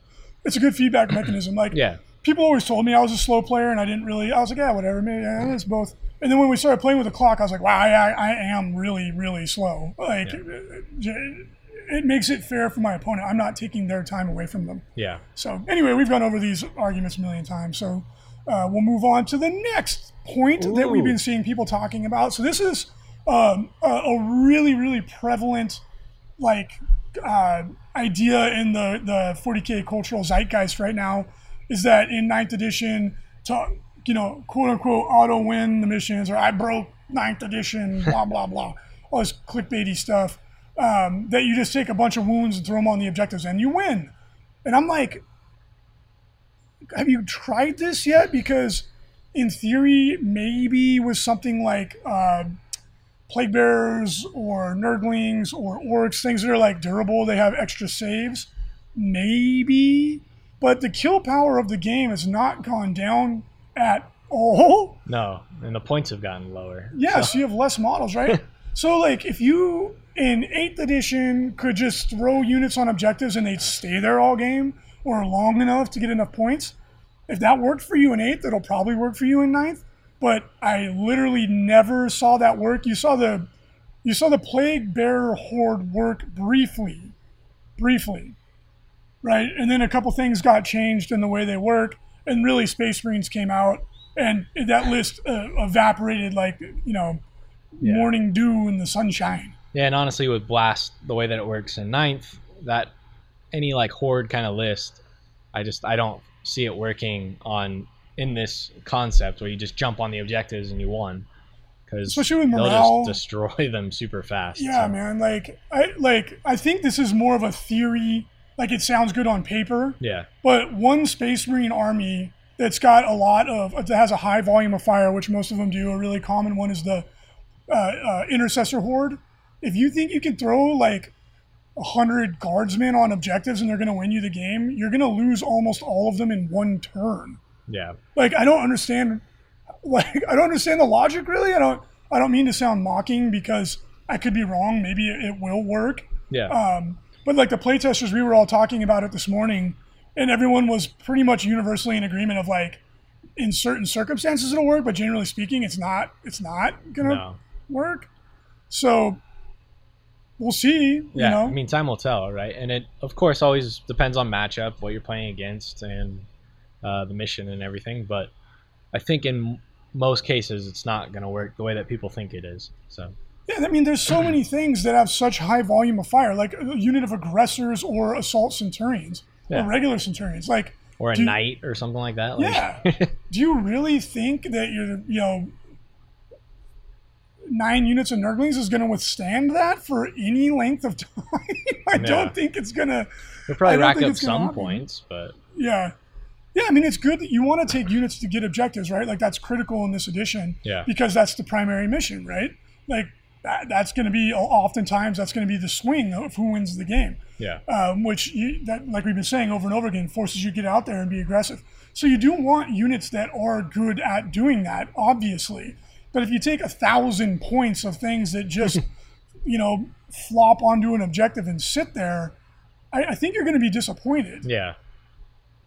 it's a good feedback mechanism. Like yeah, people always told me I was a slow player, and I didn't really. I was like, yeah, whatever. Maybe yeah, it's both. And then when we started playing with the clock, I was like, wow, I, I, am really, really slow. Like, it, uh, uh, it makes it fair for my opponent. I'm not taking their time away from them. yeah, So anyway, we've gone over these arguments a million times. So uh, we'll move on to the next point that we've been seeing people talking about. So this is um, a, a really, really prevalent like uh, idea in the the 40k cultural zeitgeist right now is that in ninth edition to you know quote unquote auto win the missions or I broke ninth edition blah blah blah all this clickbaity stuff um, that you just take a bunch of wounds and throw them on the objectives and you win and I'm like have you tried this yet because in theory maybe with something like uh, plague bearers or nurglings or orks, things that are like durable, they have extra saves. Maybe. But the kill power of the game has not gone down at all. no, and the points have gotten lower. Yeah, so you have less models, right? *laughs* so like if you in eighth edition could just throw units on objectives and they'd stay there all game, or long enough to get enough points. If that worked for you in eighth, it'll probably work for you in ninth. But I literally never saw that work. You saw the you saw the plague bearer horde work briefly, briefly, right? And then a couple things got changed in the way they work, and really Space Marines came out, and that list uh, evaporated like you know Yeah. morning dew in the sunshine. Yeah, and honestly, with Blast, the way that it works in ninth, that any like horde kind of list, I just I don't see it working on in this concept where you just jump on the objectives and you won, because Especially with they'll just destroy *laughs* them super fast. Yeah, so, man. Like I like I think this is more of a theory. Like it sounds good on paper, Yeah, but one Space Marine army that's got a lot of that has a high volume of fire, which most of them do. A really common one is the uh, uh, Intercessor Horde. If you think you can throw like a hundred guardsmen on objectives and they're going to win you the game, you're going to lose almost all of them in one turn. yeah, Like I don't understand. Like I don't understand the logic really. I don't. I don't mean to sound mocking because I could be wrong. Maybe it, it will work. yeah, Um, but like the playtesters, we were all talking about it this morning, and everyone was pretty much universally in agreement of like, in certain circumstances it'll work, but generally speaking, it's not. It's not gonna no, work. So we'll see. yeah. Know, I mean, time will tell, right? And it of course always depends on matchup, what you're playing against, and uh, the mission and everything. But I think in most cases, it's not going to work the way that people think it is. So yeah. I mean, there's so many *clears throat* things that have such high volume of fire, like a unit of aggressors or assault centurions Yeah. or regular centurions. Like, or a knight or something like that. Like, Yeah. *laughs* do you really think that you're, you know nine units of Nurglings is going to withstand that for any length of *laughs* time? I Yeah. don't think it's going to. They'll probably rack up some happen. points, but Yeah. Yeah, I mean, it's good that you want to take units to get objectives, right? Like, that's critical in this edition Yeah. because that's the primary mission, right? Like, that, that's going to be, oftentimes, that's going to be the swing of who wins the game. yeah, um, which you, that, like we've been saying over and over again, forces you to get out there and be aggressive. So you do want units that are good at doing that, obviously. But if you take a thousand points of things that just, *laughs* you know, flop onto an objective and sit there, I, I think you're going to be disappointed. yeah,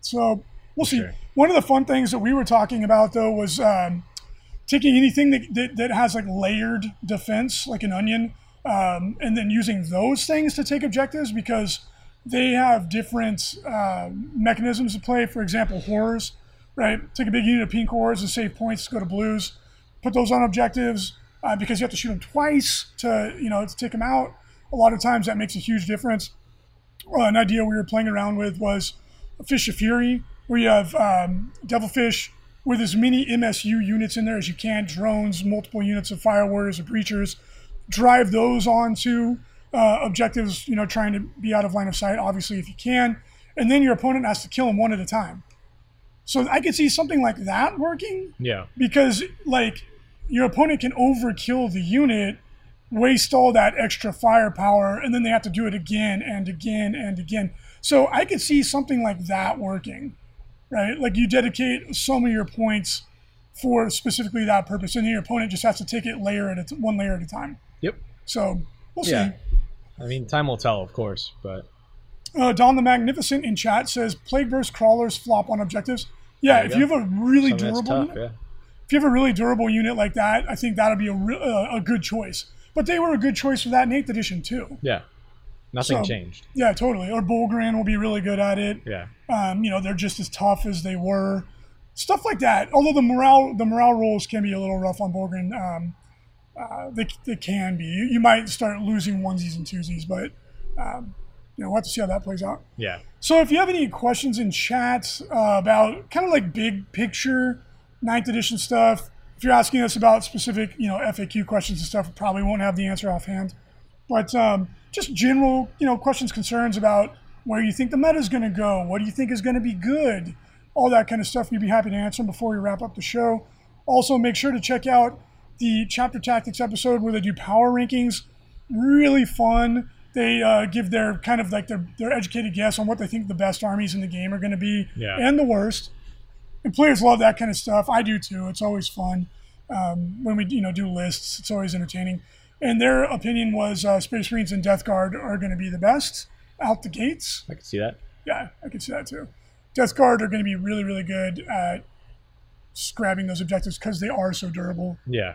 So we'll see. Sure. One of the fun things that we were talking about though was um, taking anything that, that, that has like layered defense, like an onion, um, and then using those things to take objectives because they have different uh, mechanisms to play. For example, horrors, right? Take a big unit of pink horrors and save points to go to blues. Put those on objectives uh, because you have to shoot them twice to you know to take them out. A lot of times that makes a huge difference. Uh, an idea we were playing around with was a Fish of Fury, where you have um, Devilfish with as many MSU units in there as you can, drones, multiple units of fire warriors or breachers. Drive those onto uh, objectives, you know, trying to be out of line of sight, obviously, if you can. And then your opponent has to kill them one at a time. So I could see something like that working yeah, because, like, your opponent can overkill the unit, waste all that extra firepower, and then they have to do it again and again and again. So I could see something like that working, right? Like you dedicate some of your points for specifically that purpose, and then your opponent just has to take it layer at a t- one layer at a time. yep, So we'll yeah. see. I mean, time will tell, of course, but Uh, Don the Magnificent in chat says plagueburst crawlers flop on objectives. Yeah, you if go. you have a really some of that's durable tough. unit, Yeah, if you have a really durable unit like that, I think that'll be a, re- uh, a good choice. But they were a good choice for that in 8th edition, too. yeah. Nothing So- changed. Yeah, totally. Or Bullgryn will be really good at it. Yeah, Um, you know, they're just as tough as they were. Stuff like that. Although the morale the morale rolls can be a little rough on Bullgryn. Um, uh, they, they can be. You, you might start losing onesies and twosies, but um, you know, we'll have to see how that plays out. yeah, So if you have any questions in chat uh, about kind of like big picture ninth edition stuff, if you're asking us about specific, you know, FAQ questions and stuff, we probably won't have the answer offhand. But um, just general, you know, questions, concerns about where you think the meta is going to go, what do you think is going to be good, all that kind of stuff. We'd be happy to answer them before we wrap up the show. Also, make sure to check out the chapter tactics episode where they do power rankings. Really fun. They uh, give their kind of like their, their educated guess on what they think the best armies in the game are going to be Yeah. and the worst. And players love that kind of stuff. I do too. It's always fun um, when we you know do lists. It's always entertaining. And their opinion was uh, Space Marines and Death Guard are going to be the best out the gates. I can see that. Yeah, I can see that too. Death Guard are going to be really, really good at grabbing those objectives because they are so durable. Yeah.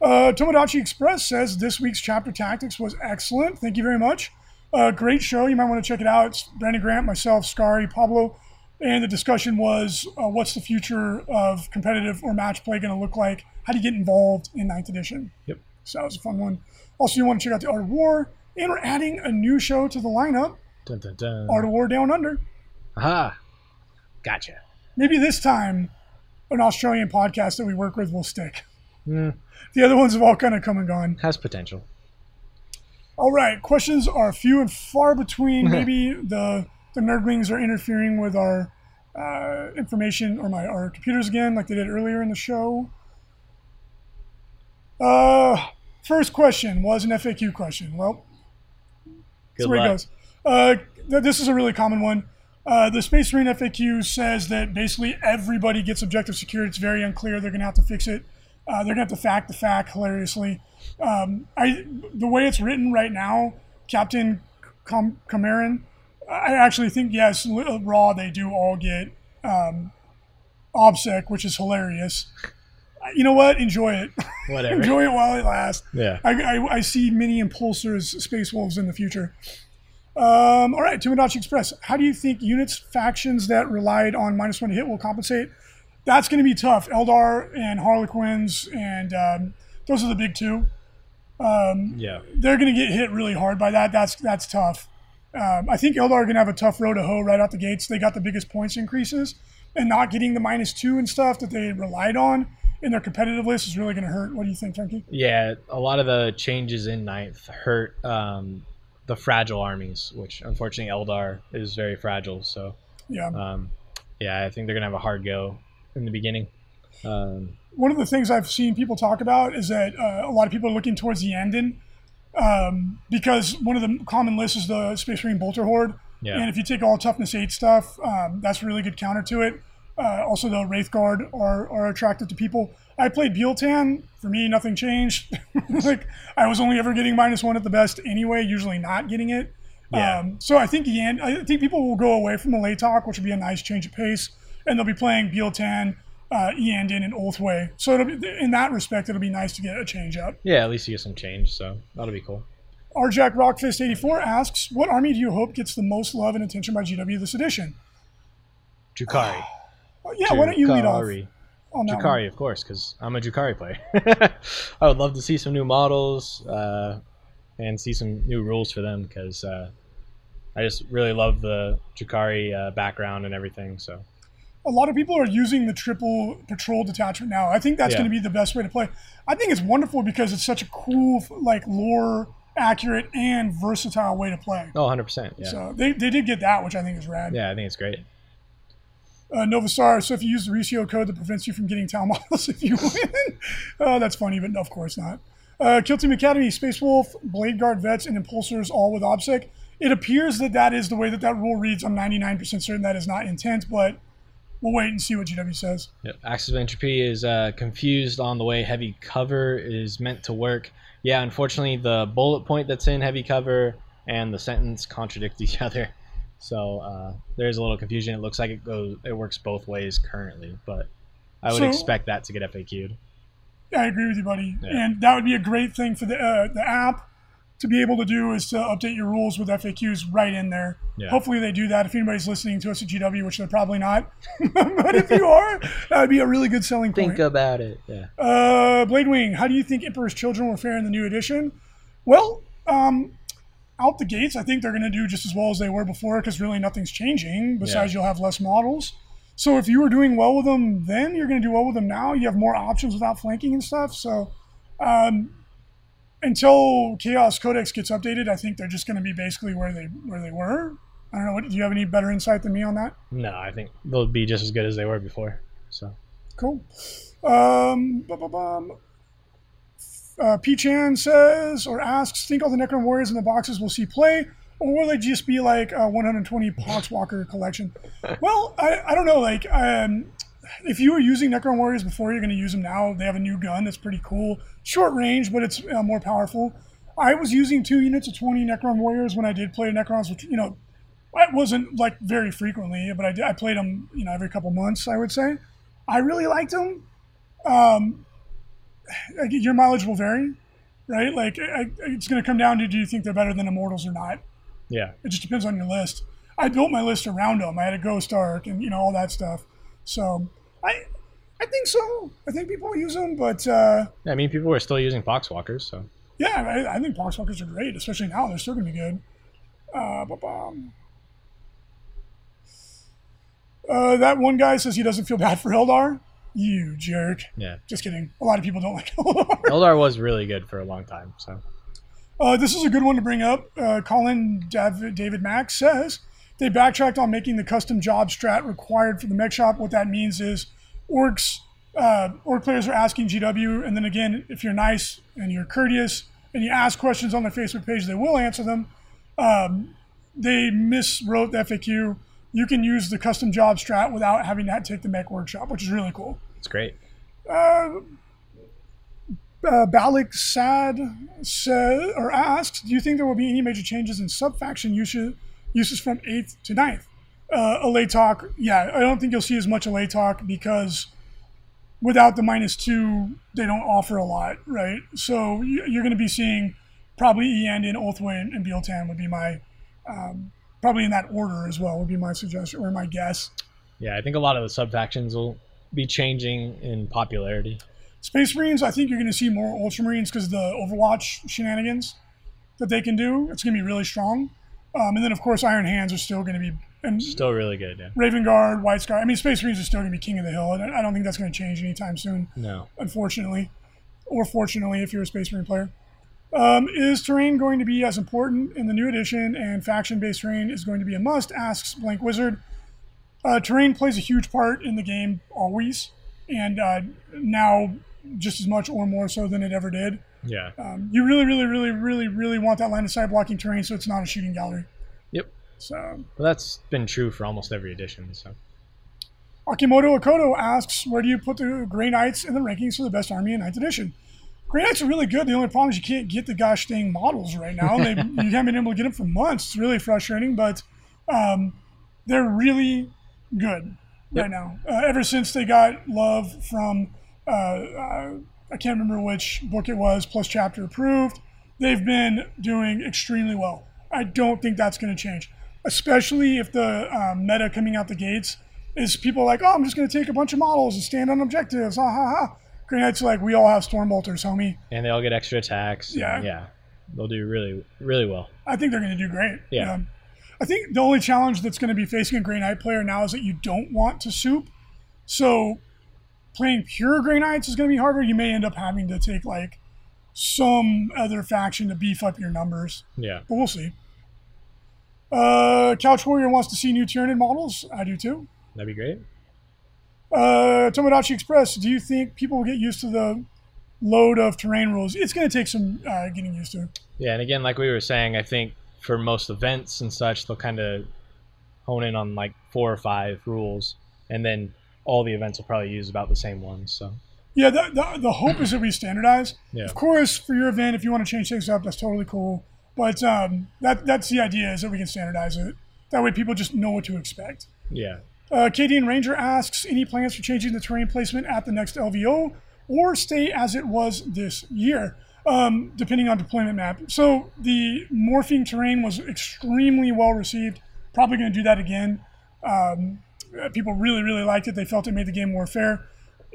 Uh, Tomodachi Express says this week's chapter tactics was excellent. Thank you very much. Uh, great show. You might want to check it out. It's Brandon Grant, myself, Scary, Pablo, and the discussion was uh, what's the future of competitive or match play going to look like? How do you get involved in ninth edition? Yep. So that was a fun one. Also, you want to check out the Art of War, and we're adding a new show to the lineup, Dun, dun, dun. Art of War Down Under. Aha. Gotcha. Maybe this time, an Australian podcast that we work with will stick. Mm, The other ones have all kind of come and gone. has potential. All right, questions are few and far between. *laughs* Maybe the the nerdwings are interfering with our uh, information or my our computers again, like they did earlier in the show. Uh, first question was an FAQ question. Well, that's Good where it goes. Uh, th- this is a really common one. Uh, the Space Marine FAQ says that basically everybody gets objective secured. It's very unclear. They're going to have to fix it. Uh, they're going to have to fact the fact hilariously. Um, I the way it's written right now, Captain Com- Cameron, I actually think yes, raw they do all get um, obsec, which is hilarious. You know what? Enjoy it. *laughs* Whatever. Enjoy it while it lasts. Yeah. I, I, I see mini impulsors, space wolves in the future. Um, all right, Tomodachi Express. How do you think units, factions that relied on minus one hit will compensate? That's going to be tough. Eldar and Harlequins, and um, those are the big two. Yeah. They're going to get hit really hard by that. That's that's tough. Um, I think Eldar are going to have a tough road to hoe right out the gates. They got the biggest points increases, and not getting the minus two and stuff that they relied on in their competitive list is really going to hurt. What do you think, Frankie? Yeah, a lot of the changes in ninth hurt um, the fragile armies, which unfortunately Eldar is very fragile. So, Yeah. um, yeah, I think they're gonna have a hard go in the beginning. Um, one of the things I've seen people talk about is that uh, a lot of people are looking towards the ending um, because one of the common lists is the Space Marine Bolter Horde. Yeah. And if you take all toughness eight stuff, um, that's a really good counter to it. Uh, also, the Wraith Guard are, are attractive to people. I played Biel-Tan. For me, nothing changed. *laughs* like I was only ever getting minus one at the best anyway, usually not getting it. Yeah. Um, so I think I think people will go away from the talk, which would be a nice change of pace, and they'll be playing Biel-Tan, uh, Iyanden, and Ulthwé. So it'll be, in that respect, it'll be nice to get a change up. yeah, at least you get some change, so that'll be cool. Rjack Rockfist84 asks, "What army do you hope gets the most love and attention by GW this edition?" Drukari. Oh, *sighs* yeah, why don't you lead off on that one? Drukari, of course, because I'm a Drukari player. *laughs* I would love to see some new models uh, and see some new rules for them because uh, I just really love the Drukari uh, background and everything. So a lot of people are using the triple patrol detachment now. I think that's Yeah. going to be the best way to play. I think it's wonderful because it's such a cool, like lore accurate and versatile way to play. oh, 100 percent. Yeah, So they, they did get that, which I think is rad. yeah, I think it's great. Uh, Novastar, so if you use the Reecio code that prevents you from getting town *laughs* models if you win. oh, *laughs* that's funny, but of course not. Uh, Kill Team Academy, Space Wolf, Blade Guard vets, and Impulsors all with OBSEC. It appears that that is the way that that rule reads. I'm 99% certain that is not intent, but we'll wait and see what GW says. Yep. Axis of Entropy is uh, confused on the way heavy cover is meant to work. Yeah, unfortunately, the bullet point that's in heavy cover and the sentence contradict each *laughs* other. So uh, there's a little confusion. It looks like it goes, it works both ways currently, but I would So- expect that to get FAQ'd. I agree with you, buddy. Yeah. And that would be a great thing for the uh, the app to be able to do is to update your rules with FAQs right in there. Yeah. Hopefully they do that. If anybody's listening to us at GW, which they're probably not, *laughs* but if you are, that would be a really good selling point. Think about it. Yeah. Uh, Blade Wing, how do you think Emperor's Children will fare in the new edition? Well, um, out the gates, I think they're going to do just as well as they were before because really nothing's changing. Besides, Yeah. you'll have less models. So if you were doing well with them then, you're going to do well with them now. You have more options without flanking and stuff. So um, until Chaos Codex gets updated, I think they're just going to be basically where they where they were. I don't know. What, do you have any better insight than me on that? No, I think they'll be just as good as they were before. So Cool. Um, bum, bum, bum. Uh, P-Chan says or asks, think all the Necron Warriors in the boxes will see play, or will they just be like a 120 Poxwalker collection? *laughs* Well, I, I don't know. Like, um, if you were using Necron Warriors before, you're going to use them now. They have a new gun that's pretty cool. Short range, but it's uh, more powerful. I was using two units of 20 Necron Warriors when I did play Necrons, which, you know, I wasn't like very frequently, but I, did, I played them, you know, every couple months. I would say, I really liked them. Um, your mileage will vary, right? Like I, it's going to come down to do you think they're better than Immortals or not? Yeah. It just depends on your list. I built my list around them. I had a Ghost Ark and you know all that stuff. So I I think so. I think people use them, but uh, I mean, people are still using Poxwalkers, so yeah, I, I think Poxwalkers are great, especially now. They're still going to be good. Uh, uh, that one guy says he doesn't feel bad for Eldar. You jerk. Yeah. Just kidding. A lot of people don't like *laughs* Eldar. Eldar was really good for a long time, so. Uh, this is a good one to bring up. Uh, Colin Dav- David Max says they backtracked on making the custom job strat required for the mech shop. What that means is orks, uh, ork players are asking GW, and then again, if you're nice and you're courteous and you ask questions on their Facebook page, they will answer them. Um, they miswrote the FAQ. You can use the custom job strat without having to take the mech workshop, which is really cool. It's great. Uh, uh, Balik Sad says or asked, "Do you think there will be any major changes in subfaction uses uses from eighth to 9th? Uh, Alaitoc, yeah, I don't think you'll see as much Alaitoc because without the minus two, they don't offer a lot, right? So you're going to be seeing probably Iyanden Ulthwé and Biel-Tan would be my um, probably in that order as well would be my suggestion or my guess. Yeah, I think a lot of the subfactions will be changing in popularity. Space Marines, I think you're going to see more Ultramarines because the Overwatch shenanigans that they can do. It's going to be really strong. Um, and then, of course, Iron Hands are still going to be. And still really good, yeah. Raven Guard, White Scar. I mean, Space Marines are still going to be king of the hill. I don't think that's going to change anytime soon. No. Unfortunately. Or fortunately, if you're a Space Marine player. Um, is terrain going to be as important in the new edition and faction based terrain is going to be a must? Asks Blank Wizard. Uh, terrain plays a huge part in the game always. And uh, now just as much or more so than it ever did. Yeah. Um, you really, really, really, really, really want that line of sight blocking terrain so it's not a shooting gallery. Yep. So. Well, that's been true for almost every edition. So. Akimoto Akoto asks, where do you put the Grey Knights in the rankings for the best army in 9th edition? Grey Knights are really good. The only problem is you can't get the gosh dang models right now. They, *laughs* you haven't been able to get them for months. It's really frustrating, but um, they're really good yep. right now. Uh, ever since they got love from uh, uh, I can't remember which book it was, plus chapter approved. They've been doing extremely well. I don't think that's going to change, especially if the um, meta coming out the gates is people like, oh, I'm just going to take a bunch of models and stand on objectives. Ha ha ha. Green Knight's like, we all have Stormbolters, homie. And they all get extra attacks. Yeah. Yeah. They'll do really, really well. I think they're going to do great. Yeah. Um, I think the only challenge that's going to be facing a Green Knight player now is that you don't want to soup. So playing pure Grey Knights is going to be harder. You may end up having to take like some other faction to beef up your numbers. Yeah. But we'll see. Uh, Couch Warrior wants to see new Tyranid models. I do too. That'd be great. Uh, Tomodachi Express, do you think people will get used to the load of terrain rules? It's going to take some uh, getting used to. Yeah, and again, like we were saying, I think for most events and such, they'll kind of hone in on like four or five rules, and then all the events will probably use about the same ones. So yeah, the, the, the hope is that we standardize. Yeah. Of course, for your event, if you want to change things up, that's totally cool. But um, that that's the idea is that we can standardize it. That way, people just know what to expect. Yeah. Uh, Cadian Ranger asks, any plans for changing the terrain placement at the next LVO or stay as it was this year, um, depending on deployment map? So the morphing terrain was extremely well received. Probably going to do that again. Um, people really, really liked it. They felt it made the game more fair.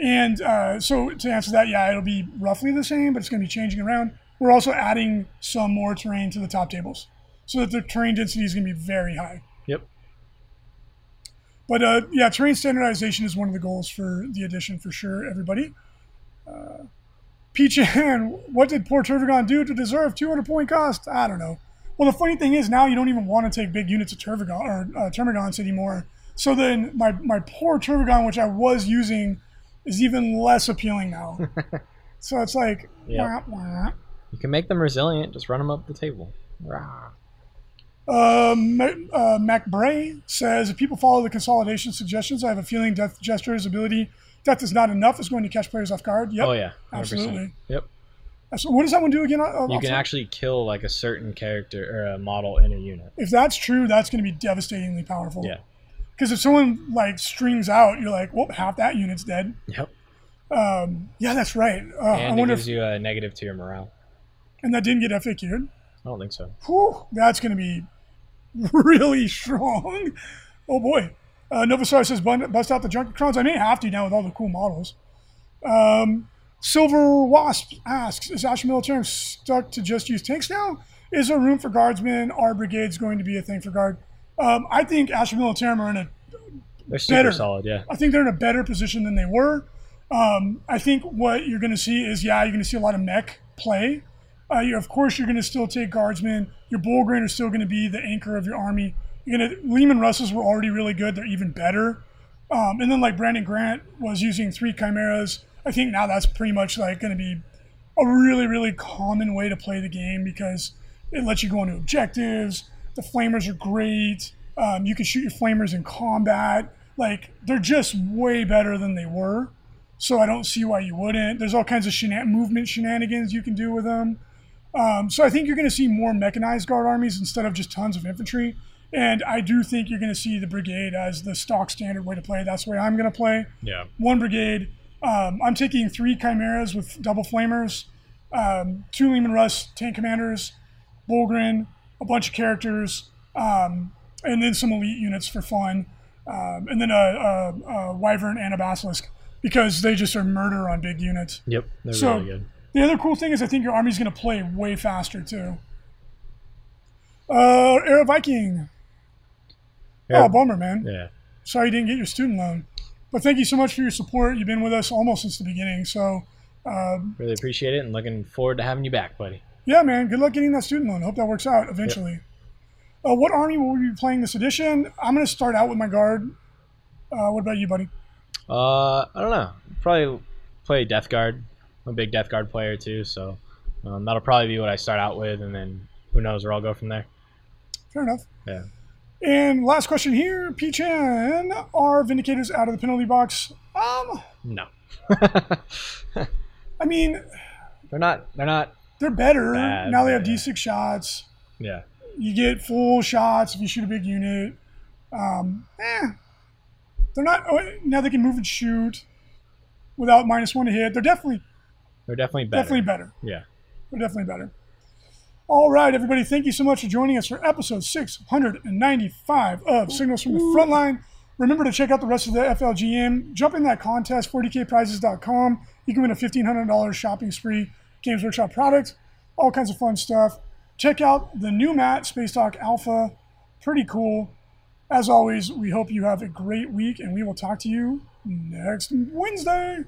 And uh, so to answer that, yeah, it'll be roughly the same, but it's going to be changing around. We're also adding some more terrain to the top tables so that the terrain density is going to be very high. Yep. But uh, yeah, terrain standardization is one of the goals for the edition for sure, everybody. Uh, Peachan, *laughs* what did poor Tervigon do to deserve 200 point cost? I don't know. Well, the funny thing is now you don't even want to take big units of Tervigon or uh, Termagants anymore. So then my, my poor Tervigon, which I was using, is even less appealing now. *laughs* so it's like, wah, wah. You can make them resilient. Just run them up the table. Rah. Uh, Mac Bray says if people follow the consolidation suggestions, I have a feeling Death Jester's ability, Death is not enough, is going to catch players off guard. Yep. Oh yeah. 100%. absolutely. Yep. So what does that one do again? Uh, You can actually kill like a certain character or a model in a unit. if that's true, that's going to be devastatingly powerful. Yeah. Because if someone like strings out, you're like, well, half that unit's dead. Yep. Um, yeah, that's right. Uh, I And it wonder gives if, you a negative to your morale. and that didn't get FAQ'd. I don't think so. Whew, that's going to be *laughs* really strong. Oh boy. Uh, Novastar says, bust out the junk crowns. I may have to now with all the cool models. Um, Silver Wasp asks, is Astra Militarum stuck to just use tanks now? Is there room for guardsmen? Are brigades going to be a thing for guard? Um, I think Astra Militarum are in a They're super Better. solid, yeah. I think they're in a better position than they were. Um, I think what you're going to see is, yeah, you're going to see a lot of mech play. Uh, you, of course, you're going to still take guardsmen. Your Bullgryn are still going to be the anchor of your army. You're going to Leman Russes were already really good. They're even better. Um, and then like Brandon Grant was using three chimeras. I think now that's pretty much like going to be a really really common way to play the game because it lets you go into objectives. The flamers are great. Um, you can shoot your flamers in combat. Like they're just way better than they were. So I don't see why you wouldn't. There's all kinds of shenan- movement shenanigans you can do with them. Um, so I think you're going to see more mechanized guard armies instead of just tons of infantry. And I do think you're going to see the brigade as the stock standard way to play. That's the way I'm going to play Yeah. one brigade. Um, I'm taking three chimeras with double flamers, um, two Leman Russ tank commanders, Bullgryn, a bunch of characters, um, and then some elite units for fun, um, and then a, a, a Wyvern and a Basilisk because they just are murder on big units. Yep. They're So- really good. The other cool thing is I think your army's going to play way faster too. Uh, Aero Viking. Yeah. Oh, bummer, man. Yeah. sorry you didn't get your student loan. But thank you so much for your support. You've been with us almost since the beginning. So, um, Really appreciate it and looking forward to having you back, buddy. Yeah, man, good luck getting that student loan. Hope that works out eventually. Uh, what army will we be playing this edition? I'm going to start out with my guard. Uh, what about you, buddy? Uh, I don't know. Probably play Death Guard. I'm a big Death Guard player too, so um, that'll probably be what I start out with, and then who knows where I'll go from there. Fair enough. Yeah. And last question here, P Chan, are Vindicators out of the penalty box? Um, No. *laughs* I mean, they're not. They're not. They're better. Bad, now they have yeah. D6 shots. Yeah. You get full shots if you shoot a big unit. Um, eh. They're not. Oh, now they can move and shoot without minus one to hit. They're definitely They're definitely better. definitely better. Yeah. They're definitely better. All right, everybody. Thank you so much for joining us for episode 695 of Signals from the Frontline. Remember to check out the rest of the FLGM. Jump in that contest, 40kprizes.com. You can win a $1,500 shopping spree, Games Workshop product, all kinds of fun stuff. Check out the new mat, Space Dock Alpha. Pretty cool. As always, we hope you have a great week, and we will talk to you next Wednesday.